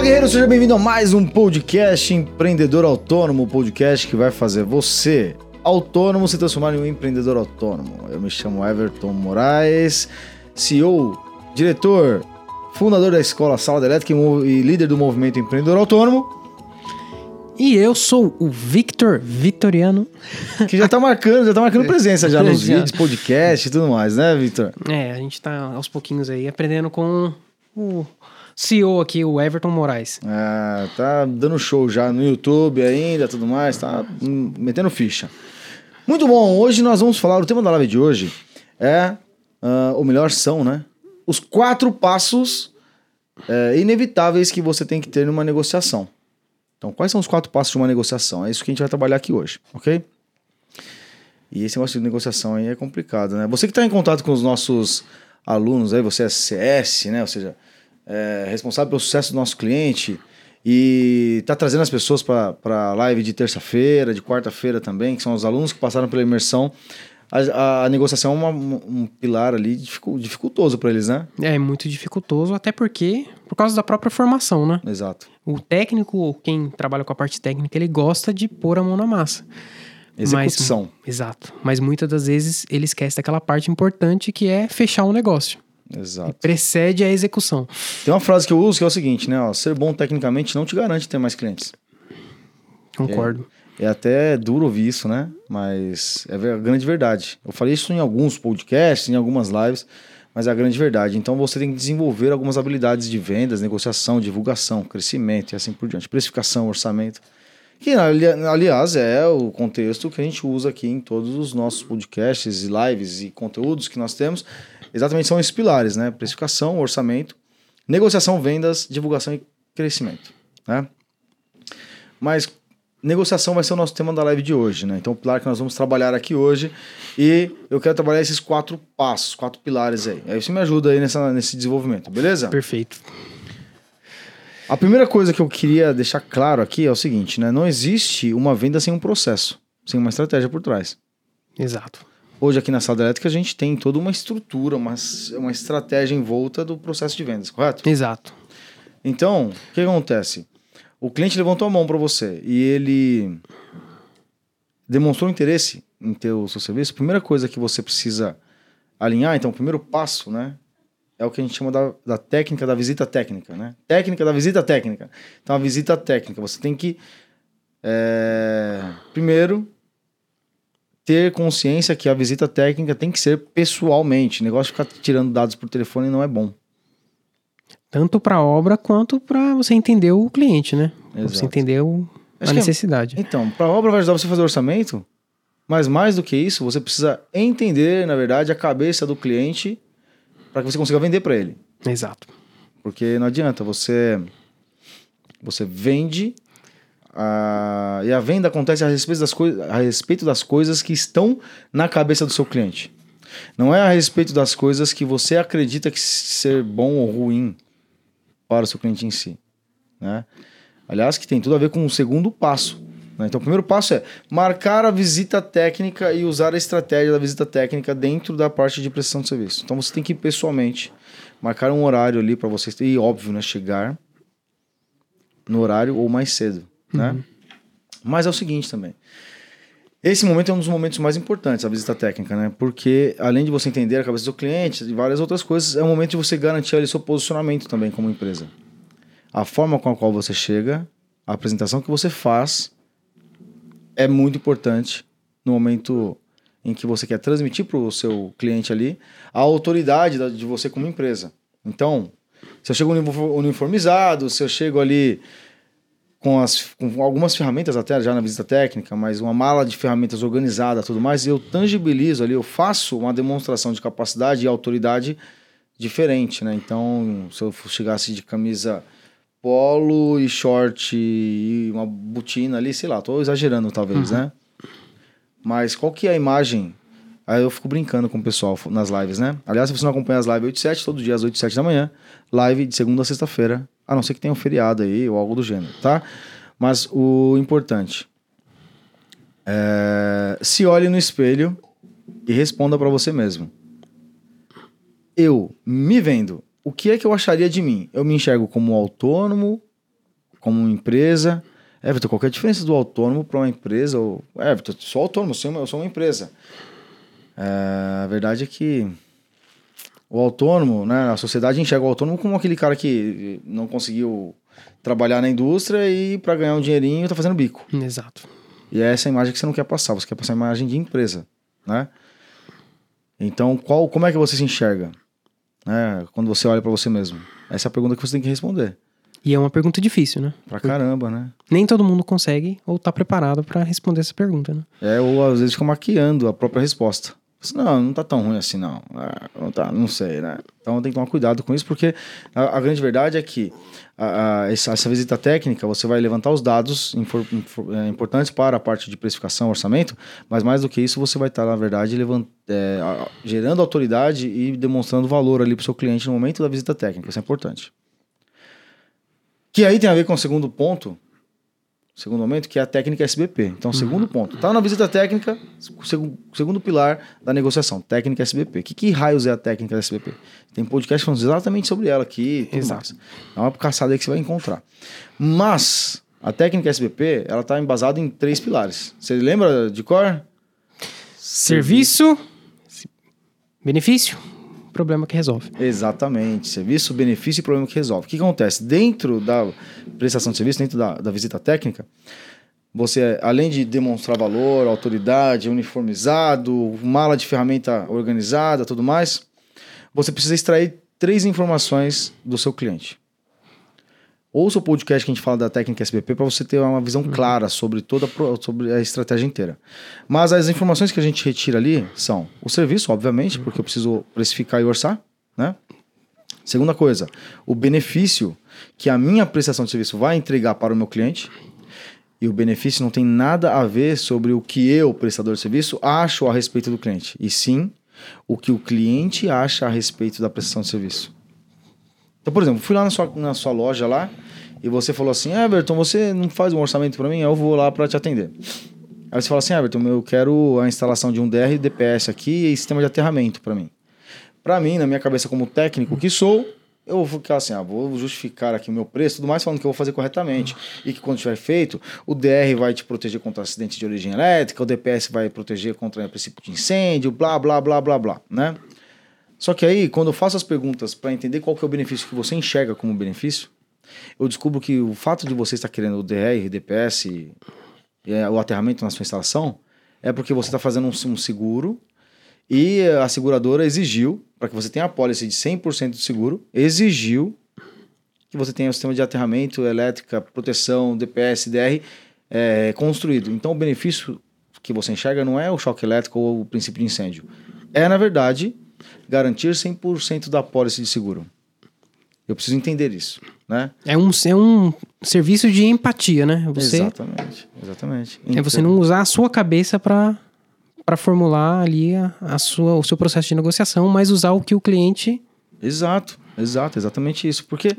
Fala guerreiro, seja bem-vindo a mais um podcast Empreendedor Autônomo, podcast que vai fazer você, autônomo, se transformar em um empreendedor autônomo. Eu me chamo Everton Moraes, CEO, diretor, fundador da escola Sala Elétrica e líder do movimento Empreendedor Autônomo. E eu sou o Victor Vitoriano. Que já tá marcando, já tá marcando presença já nos vídeos, podcast e tudo mais, né, Victor? É, a gente tá aos pouquinhos aí aprendendo com o CEO aqui, o Everton Moraes. Ah, tá dando show já no YouTube ainda, tudo mais, tá metendo ficha. Muito bom, hoje nós vamos falar, o tema da live de hoje é, ah, ou melhor são, né, os quatro passos é, inevitáveis que você tem que ter numa negociação. Então, quais são os quatro passos de uma negociação? É isso que a gente vai trabalhar aqui hoje, ok? E esse negócio de negociação aí é complicado, né? Você que está em contato com os nossos alunos aí, você é CS, né? Ou seja, é responsável pelo sucesso do nosso cliente e tá trazendo as pessoas para a live de terça-feira, de quarta-feira também, que são os alunos que passaram pela imersão. A, a- negociação é uma- um pilar ali dificu- dificultoso para eles, né? É muito dificultoso, até porque, por causa da própria formação, né? Exato. O técnico, quem trabalha com a parte técnica, ele gosta de pôr a mão na massa. Execução. Mas, exato. Mas muitas das vezes ele esquece daquela parte importante que é fechar um negócio. Exato. Precede a execução. Tem uma frase que eu uso que é o seguinte, né? Ó, ser bom tecnicamente não te garante ter mais clientes. Concordo. É até duro ouvir isso, né? Mas é a grande verdade. Eu falei isso em alguns podcasts, em algumas lives, mas é a grande verdade. Então você tem que desenvolver algumas habilidades de vendas, negociação, divulgação, crescimento e assim por diante. Precificação, orçamento. Que, ali- aliás, é o contexto que a gente usa aqui em todos os nossos podcasts e lives e conteúdos que nós temos. Exatamente são esses pilares, né? Precificação, orçamento, negociação, vendas, divulgação e crescimento, né? Mas negociação vai ser o nosso tema da live de hoje, né? Então, o pilar que nós vamos trabalhar aqui hoje e eu quero trabalhar esses quatro passos, quatro pilares aí. Aí você me ajuda aí nessa, nesse desenvolvimento, beleza? Perfeito. A primeira coisa que eu queria deixar claro aqui é o seguinte, né? Não existe uma venda sem um processo, sem uma estratégia por trás. Exato. Hoje aqui na sala elétrica a gente tem toda uma estrutura, uma, uma estratégia em volta do processo de vendas, correto? Exato. Então, o que acontece? O cliente levantou a mão para você e ele demonstrou interesse em ter o seu serviço. A primeira coisa que você precisa alinhar, então, o primeiro passo, né? É o que a gente chama da, da técnica da visita técnica, né? Técnica da visita técnica. Então, a visita técnica, você tem que, é, primeiro, ter consciência que a visita técnica tem que ser pessoalmente. O negócio de ficar tirando dados por telefone não é bom. Tanto para a obra quanto para você entender o cliente, né? Pra Você Exato. entender o- a é- necessidade. Então, para a obra vai ajudar você a fazer orçamento, mas mais do que isso, você precisa entender, na verdade, a cabeça do cliente para que você consiga vender para ele. Exato. Porque não adianta, você você vende ah, e a venda acontece a respeito, das coi- a respeito das coisas que estão na cabeça do seu cliente. Não é a respeito das coisas que você acredita que ser bom ou ruim para o seu cliente em si. Né? Aliás, que tem tudo a ver com o segundo passo. né? Então, o primeiro passo é marcar a visita técnica e usar a estratégia da visita técnica dentro da parte de prestação de serviço. Então, você tem que ir pessoalmente, marcar um horário ali para vocês, e óbvio, né, chegar no horário ou mais cedo, né? Mas é o seguinte também. Esse momento é um dos momentos mais importantes, a visita técnica, né? Porque além de você entender a cabeça do cliente e várias outras coisas, é um momento de você garantir ali seu posicionamento também como empresa. A forma com a qual você chega, a apresentação que você faz é muito importante no momento em que você quer transmitir para o seu cliente ali a autoridade da- de você como empresa. Então, se eu chego unifor- uniformizado, se eu chego ali com, as, com algumas ferramentas até já na visita técnica, mas uma mala de ferramentas organizada tudo mais, eu tangibilizo ali, eu faço uma demonstração de capacidade e autoridade diferente, né? Então, se eu chegasse de camisa polo e short e uma botina ali, sei lá, tô exagerando talvez, né? Mas qual que é a imagem Aí eu fico brincando com o pessoal nas lives, né? Aliás, se você não acompanha as lives 8 e 7, todo dia às 8 e 7 da manhã, live de segunda a sexta-feira, a não ser que tenha um feriado aí ou algo do gênero, tá? Mas o importante é, se olhe no espelho e responda para você mesmo. Eu, me vendo, o que é que eu acharia de mim? Eu me enxergo como autônomo, como empresa. Everton, qual é a diferença do autônomo para uma empresa? Ou, Everton, eu sou autônomo, eu sou uma empresa. É, a verdade é que o autônomo, né, a sociedade enxerga o autônomo como aquele cara que não conseguiu trabalhar na indústria e para ganhar um dinheirinho tá fazendo bico. Exato. E é essa imagem que você não quer passar, você quer passar a imagem de empresa, né? Então, qual, como é que você se enxerga? Né? Quando você olha para você mesmo? Essa é a pergunta que você tem que responder. E é uma pergunta difícil, né? Pra caramba, né? Nem todo mundo consegue ou tá preparado para responder essa pergunta, né? É, ou às vezes fica maquiando a própria resposta. Não, não tá tão ruim assim, não. Ah, não tá, não sei, né? Então tem que tomar cuidado com isso, porque a, a grande verdade é que a, a, essa, essa, visita técnica, você vai levantar os dados infor, infor, é, importantes para a parte de precificação, orçamento, mas mais do que isso, você vai estar, na verdade, levant, é, gerando autoridade e demonstrando valor ali para o seu cliente no momento da visita técnica. Isso é importante. Que aí tem a ver com o segundo ponto, segundo momento, que é a técnica SBP. Então, segundo uhum. ponto. Tá na visita técnica, segundo, segundo pilar da negociação, técnica SBP. Que, que raios é a técnica SBP? Tem podcast falando exatamente sobre ela aqui. Exato. Mais. É uma caçada aí que você vai encontrar. Mas, a técnica SBP, ela está embasada em três pilares. Você lembra de cor? Serviço, benefício problema que resolve. Exatamente. Serviço, benefício e problema que resolve. O que acontece? Dentro da prestação de serviço, dentro da, da visita técnica, você, além de demonstrar valor, autoridade, uniformizado, mala de ferramenta organizada, tudo mais, você precisa extrair três informações do seu cliente. Ouça o podcast que a gente fala da técnica SBP para você ter uma visão uhum. clara sobre toda sobre a estratégia inteira. Mas as informações que a gente retira ali são o serviço, obviamente, uhum. porque eu preciso precificar e orçar, né? Segunda coisa, o benefício que a minha prestação de serviço vai entregar para o meu cliente. E o benefício não tem nada a ver sobre o que eu, prestador de serviço, acho a respeito do cliente, e sim o que o cliente acha a respeito da prestação de serviço. Então, por exemplo, fui lá na sua, na sua loja lá e você falou assim, Everton, você não faz um orçamento para mim? Eu vou lá para te atender. Aí você fala assim, Everton, eu quero a instalação de um DR DPS aqui e sistema de aterramento para mim. Para mim, na minha cabeça como técnico que sou, eu vou ficar assim, ah, vou justificar aqui o meu preço, tudo mais falando que eu vou fazer corretamente. E que quando tiver feito, o DR vai te proteger contra acidente de origem elétrica, o DPS vai proteger contra princípio de incêndio, blá, blá, blá, blá, blá, né? Só que aí, quando eu faço as perguntas para entender qual que é o benefício que você enxerga como benefício, eu descubro que o fato de você estar querendo o DR, DPS, é, o aterramento na sua instalação, é porque você está fazendo um, um, seguro e a seguradora exigiu, para que você tenha a pólice de 100% de seguro, exigiu que você tenha o sistema de aterramento, elétrica, proteção, DPS, DR é, construído. Então, o benefício que você enxerga não é o choque elétrico ou o princípio de incêndio. É, na verdade, garantir 100% da pólice de seguro. Eu preciso entender isso, né? É um, é um serviço de empatia, né? Você, exatamente, exatamente. É você não usar a sua cabeça para para formular ali a, a, sua, o seu processo de negociação, mas usar o que o cliente... Exato, exato, exatamente isso. Porque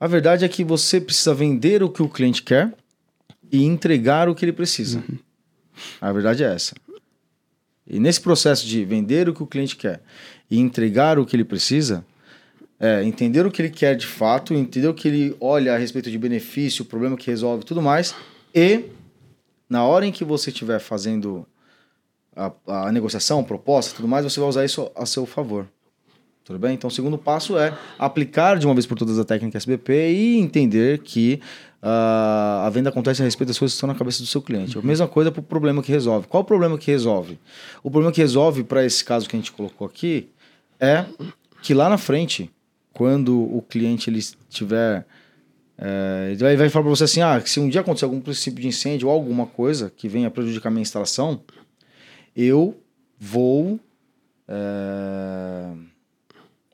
a verdade é que você precisa vender o que o cliente quer e entregar o que ele precisa. Uhum. A verdade é essa. E nesse processo de vender o que o cliente quer e entregar o que ele precisa, é, entender o que ele quer de fato, entender o que ele olha a respeito de benefício, problema que resolve tudo mais, e na hora em que você estiver fazendo a, a negociação, a proposta tudo mais, você vai usar isso a seu favor. Tudo bem? Então, o segundo passo é aplicar de uma vez por todas a técnica SBP e entender que a venda acontece a respeito das coisas que estão na cabeça do seu cliente. Uhum. A mesma coisa para o problema que resolve. Qual o problema que resolve? O problema que resolve, para esse caso que a gente colocou aqui, é que lá na frente, quando o cliente ele tiver. É, ele vai falar para você assim: ah, se um dia acontecer algum princípio de incêndio ou alguma coisa que venha prejudicar minha instalação, eu vou. É,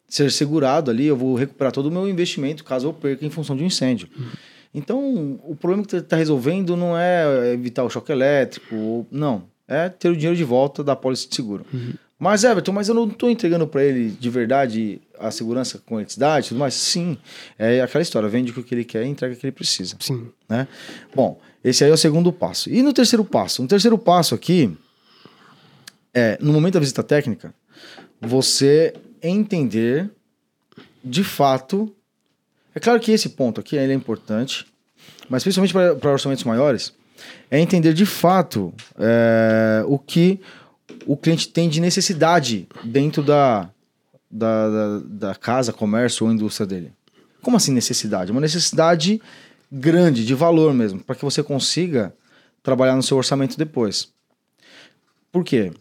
ser segurado ali, eu vou recuperar todo o meu investimento caso eu perca em função de um incêndio. Uhum. Então, o problema que você está resolvendo não é evitar o choque elétrico, não. É ter o dinheiro de volta da pólice de seguro. Uhum. Mas, Everton, mas eu não estou entregando para ele de verdade a segurança com entidade e tudo mais? Sim. É aquela história, vende o que ele quer e entrega o que ele precisa. Sim. Né? Bom, esse aí é o segundo passo. E no terceiro passo? No terceiro passo aqui, é, no momento da visita técnica, você entender de fato. É claro que esse ponto aqui ele é importante, mas principalmente para orçamentos maiores, é entender de fato é, o que o cliente tem de necessidade dentro da, da, da, da casa, comércio ou indústria dele. Como assim necessidade? Uma necessidade grande, de valor mesmo, para que você consiga trabalhar no seu orçamento depois. Por quê?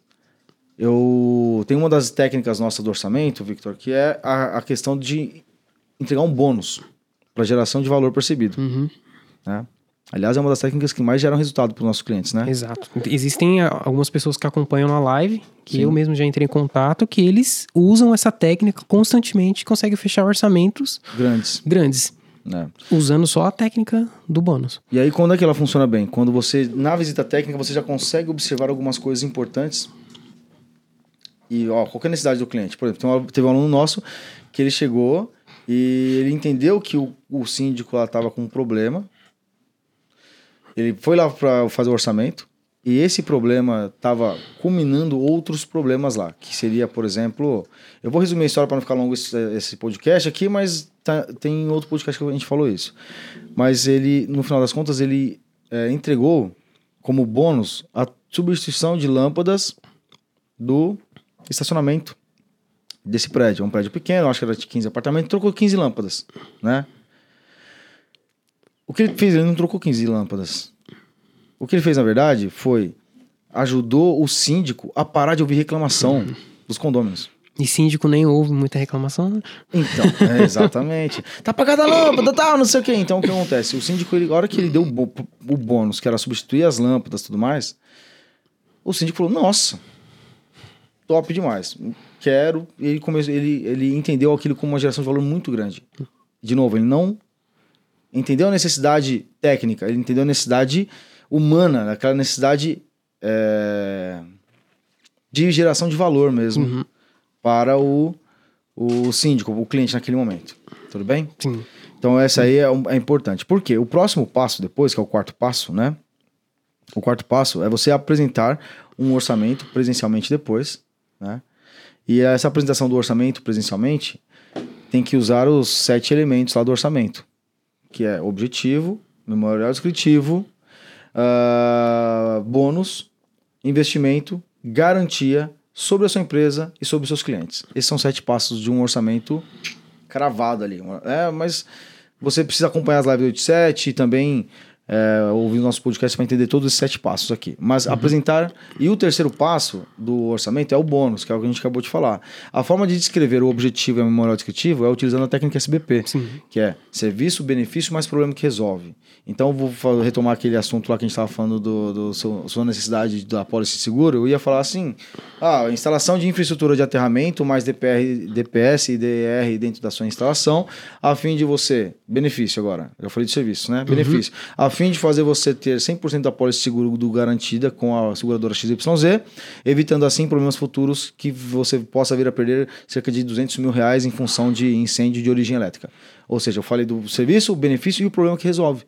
Eu tenho uma das técnicas nossas do orçamento, Victor, que é a, a questão de entregar um bônus para geração de valor percebido. Uhum. Né? Aliás, é uma das técnicas que mais geram resultado para os nossos clientes, né? Exato. Existem ah, algumas pessoas que acompanham na live, que Sim. eu mesmo já entrei em contato, que eles usam essa técnica constantemente e conseguem fechar orçamentos grandes. Grandes. É. Usando só a técnica do bônus. E aí, quando é que ela funciona bem? Quando você, na visita técnica, você já consegue observar algumas coisas importantes. E, ó, qualquer necessidade do cliente. Por exemplo, teve um aluno nosso que ele chegou e ele entendeu que o, o síndico lá estava com um problema. Ele foi lá para fazer o orçamento. E esse problema estava culminando outros problemas lá, que seria, por exemplo, eu vou resumir a história para não ficar longo esse, esse podcast aqui, mas tá, tem outro podcast que a gente falou isso. Mas ele, no final das contas, ele é, entregou como bônus a substituição de lâmpadas do estacionamento desse prédio. É um prédio pequeno, acho que era de 15 apartamentos, trocou 15 lâmpadas, né? O que ele fez? Ele não trocou 15 lâmpadas. O que ele fez, na verdade, foi ajudou o síndico a parar de ouvir reclamação uhum. dos condôminos. E síndico nem ouve muita reclamação. Né? Então, é, exatamente. tá apagada a lâmpada, tá, não sei o quê. Então, o que acontece? O síndico, ele, a hora que ele deu o, o bônus, que era substituir as lâmpadas e tudo mais, o síndico falou, nossa, top demais. Quero. Ele, começou, ele, ele entendeu aquilo como uma geração de valor muito grande. De novo, ele não entendeu a necessidade técnica, ele entendeu a necessidade humana, aquela necessidade é, de geração de valor mesmo uhum. para o, o síndico, o cliente naquele momento. Tudo bem? Sim. Então essa aí é, é importante. Por quê? O próximo passo depois, que é o quarto passo, né? O quarto passo é você apresentar um orçamento presencialmente depois, né? E essa apresentação do orçamento presencialmente tem que usar os sete elementos lá do orçamento que é objetivo, memorial descritivo, uh, bônus, investimento, garantia sobre a sua empresa e sobre os seus clientes. Esses são sete passos de um orçamento cravado ali. É, mas você precisa acompanhar as lives do 87 e também é, ouvir o nosso podcast para entender todos esses sete passos aqui. Mas uhum. apresentar. E o terceiro passo do orçamento é o bônus, que é o que a gente acabou de falar. A forma de descrever o objetivo e a memorial descritivo é utilizando a técnica SBP, Sim. que é serviço, benefício mais problema que resolve. Então, vou retomar aquele assunto lá que a gente estava falando do, do seu, sua necessidade da pólice seguro. Eu ia falar assim: ah, instalação de infraestrutura de aterramento mais DPR, DPS e DR dentro da sua instalação, a fim de você. Benefício agora. Eu falei de serviço, né? Uhum. Benefício. A fim de fazer você ter 100% da pólice seguro do garantida com a seguradora XYZ, evitando assim problemas futuros que você possa vir a perder cerca de 200 mil reais em função de incêndio de origem elétrica. Ou seja, eu falei do serviço, o benefício e o problema que resolve.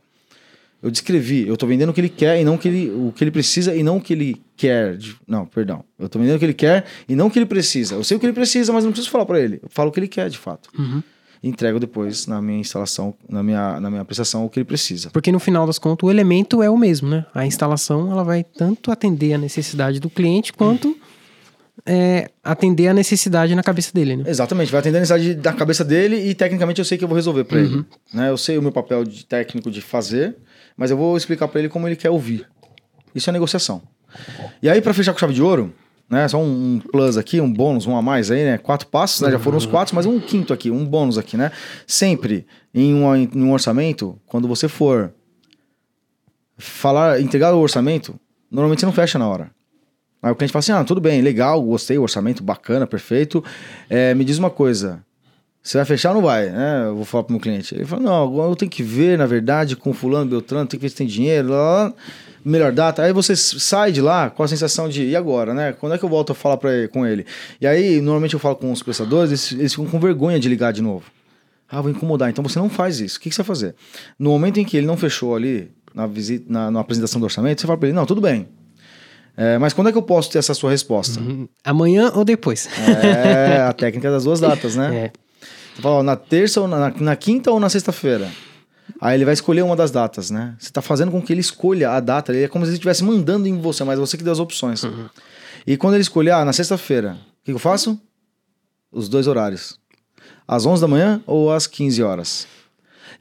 Eu descrevi, eu estou vendendo o que ele quer e não o que ele, o que ele precisa e não o que ele quer. Não, perdão. Eu estou vendendo o que ele quer e não o que ele precisa. Eu sei o que ele precisa, mas não preciso falar para ele. Eu falo o que ele quer, de fato. Uhum entrego depois na minha instalação, na minha, na minha prestação o que ele precisa. Porque no final das contas o elemento é o mesmo, né? A instalação ela vai tanto atender a necessidade do cliente quanto é, atender a necessidade na cabeça dele, né? Exatamente, vai atender a necessidade da cabeça dele e tecnicamente eu sei que eu vou resolver para uhum. ele. Né? Eu sei o meu papel de técnico de fazer, mas eu vou explicar para ele como ele quer ouvir. Isso é negociação. E aí, para fechar com chave de ouro, né? Só um, um, plus aqui, um bônus, um a mais aí, né? Quatro passos, né? Já foram os uhum. quatro, mas um quinto aqui, um bônus aqui, né? Sempre em um, em um orçamento, quando você for falar, entregar o orçamento, normalmente você não fecha na hora. Aí o cliente fala assim: ah, tudo bem, legal, gostei, orçamento bacana, perfeito. É, me diz uma coisa. Você vai fechar ou não vai? Né? Eu vou falar pro meu cliente. Ele fala: não, eu tenho que ver, na verdade, com fulano, Beltrano, tem que ver se tem dinheiro. Lá, lá. Melhor data. Aí você sai de lá com a sensação de, e agora, né? Quando é que eu volto a falar pra ele, com ele? E aí, normalmente eu falo com os prestadores, eles, eles ficam com vergonha de ligar de novo. Ah, vou incomodar. Então você não faz isso. O que, que você vai fazer? No momento em que ele não fechou ali, na, visita, na, na apresentação do orçamento, você fala pra ele, não, tudo bem. É, mas quando é que eu posso ter essa sua resposta? Uhum. Amanhã ou depois? É a técnica das duas datas, né? É. Você fala, ó, na terça ou na, na quinta ou na sexta-feira? Aí ele vai escolher uma das datas, né? Você tá fazendo com que ele escolha a data. Ele é como se ele estivesse mandando em você, mas você que deu as opções. E quando ele escolher, ah, na sexta-feira, o que, eu faço? Os dois horários. Às 11 da manhã ou às 15 horas?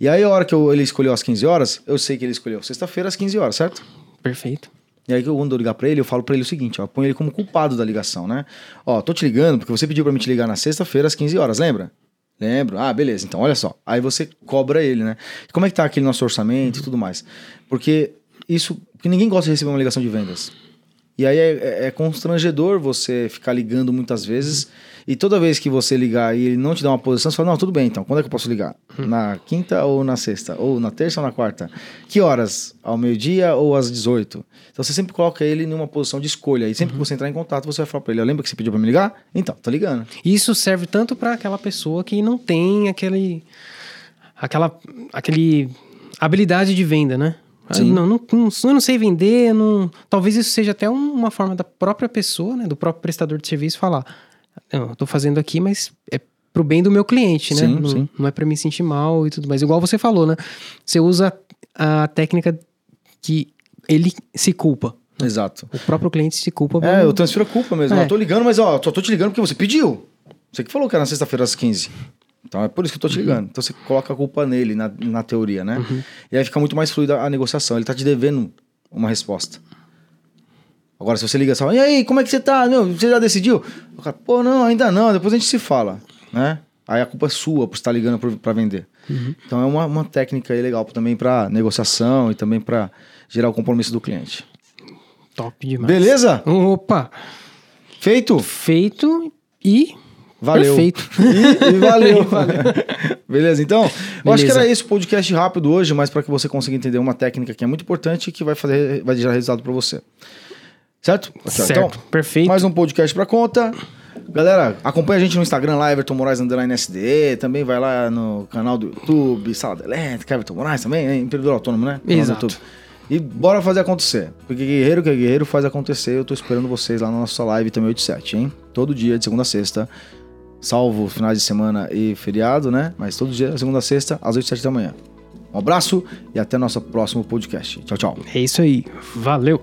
E aí, a hora que eu- ele escolheu às 15 horas, eu sei que ele escolheu sexta-feira às 15 horas, certo? Perfeito. E aí que eu quando eu ligar pra ele, eu falo pra ele o seguinte, ó, eu ponho ele como culpado da ligação, né? Ó, tô te ligando porque você pediu pra me te ligar na sexta-feira às 15 horas, lembra? Lembro. Ah, beleza. Então, olha só. Aí você cobra ele, né? Como é que tá aquele nosso orçamento e tudo mais? Porque isso... Porque ninguém gosta de receber uma ligação de vendas. E aí é, é- é constrangedor você ficar ligando muitas vezes. E toda vez que você ligar e ele não te dá uma posição, você fala, não, tudo bem, então. Quando é que eu posso ligar? Na quinta ou na sexta? Ou na terça ou na quarta? Que horas? Ao meio-dia ou às 18? Então você sempre coloca ele numa posição de escolha. E sempre que você entrar em contato, você vai falar pra ele, lembra que você pediu pra me ligar? Então, tô ligando. Isso serve tanto para aquela pessoa que não tem aquele aquela aquele habilidade de venda, né? Não, não, não- eu não sei vender, não, talvez isso seja até um- uma forma da própria pessoa, né, do próprio prestador de serviço falar, não, eu tô fazendo aqui, mas é pro bem do meu cliente, né? Sim, não, sim. não é para me sentir mal e tudo mais. Igual você falou, né? Você usa a técnica que ele se culpa. Exato. O próprio cliente se culpa. É, eu transfiro a culpa mesmo. É. Eu tô ligando, mas ó, só tô te ligando porque você pediu. Você que falou que era na sexta-feira às 15. Então é por isso que eu tô te ligando. Então você coloca a culpa nele na, na teoria, né? E aí fica muito mais fluida a negociação. Ele tá te devendo uma resposta. Agora, se você liga só, e aí, como é que você tá? Meu, você já decidiu? O cara, pô, não, ainda não, depois a gente se fala, né? Aí a culpa é sua por estar ligando pra vender. Então é uma, uma técnica aí legal também pra negociação e também pra gerar o compromisso do cliente. Top demais. Beleza? Opa! Feito? Feito e Valeu. Perfeito. E, e valeu. Beleza, então. Eu acho que Beleza. era esse podcast rápido hoje, mas para que você consiga entender uma técnica que é muito importante e que vai fazer, vai gerar resultado para você. Certo? Ó. Certo. Então, Perfeito. mais um podcast para conta. Galera, acompanha a gente no Instagram lá, Everton Moraes Underline SD. Também vai lá no canal do YouTube, Sala Elétrica, Everton Moraes também, né? Empreendedor Autônomo, né? Canal Exato. E bora fazer acontecer. Porque guerreiro que é guerreiro faz acontecer. Eu tô esperando vocês lá na nossa live também 8 e 7, hein? Todo dia, de segunda a sexta. Salvo finais de semana e feriado, né? Mas todo dia, segunda a sexta, às 8 e 7 da manhã. Um abraço e até nosso próximo podcast. Tchau, tchau. É isso aí. Valeu.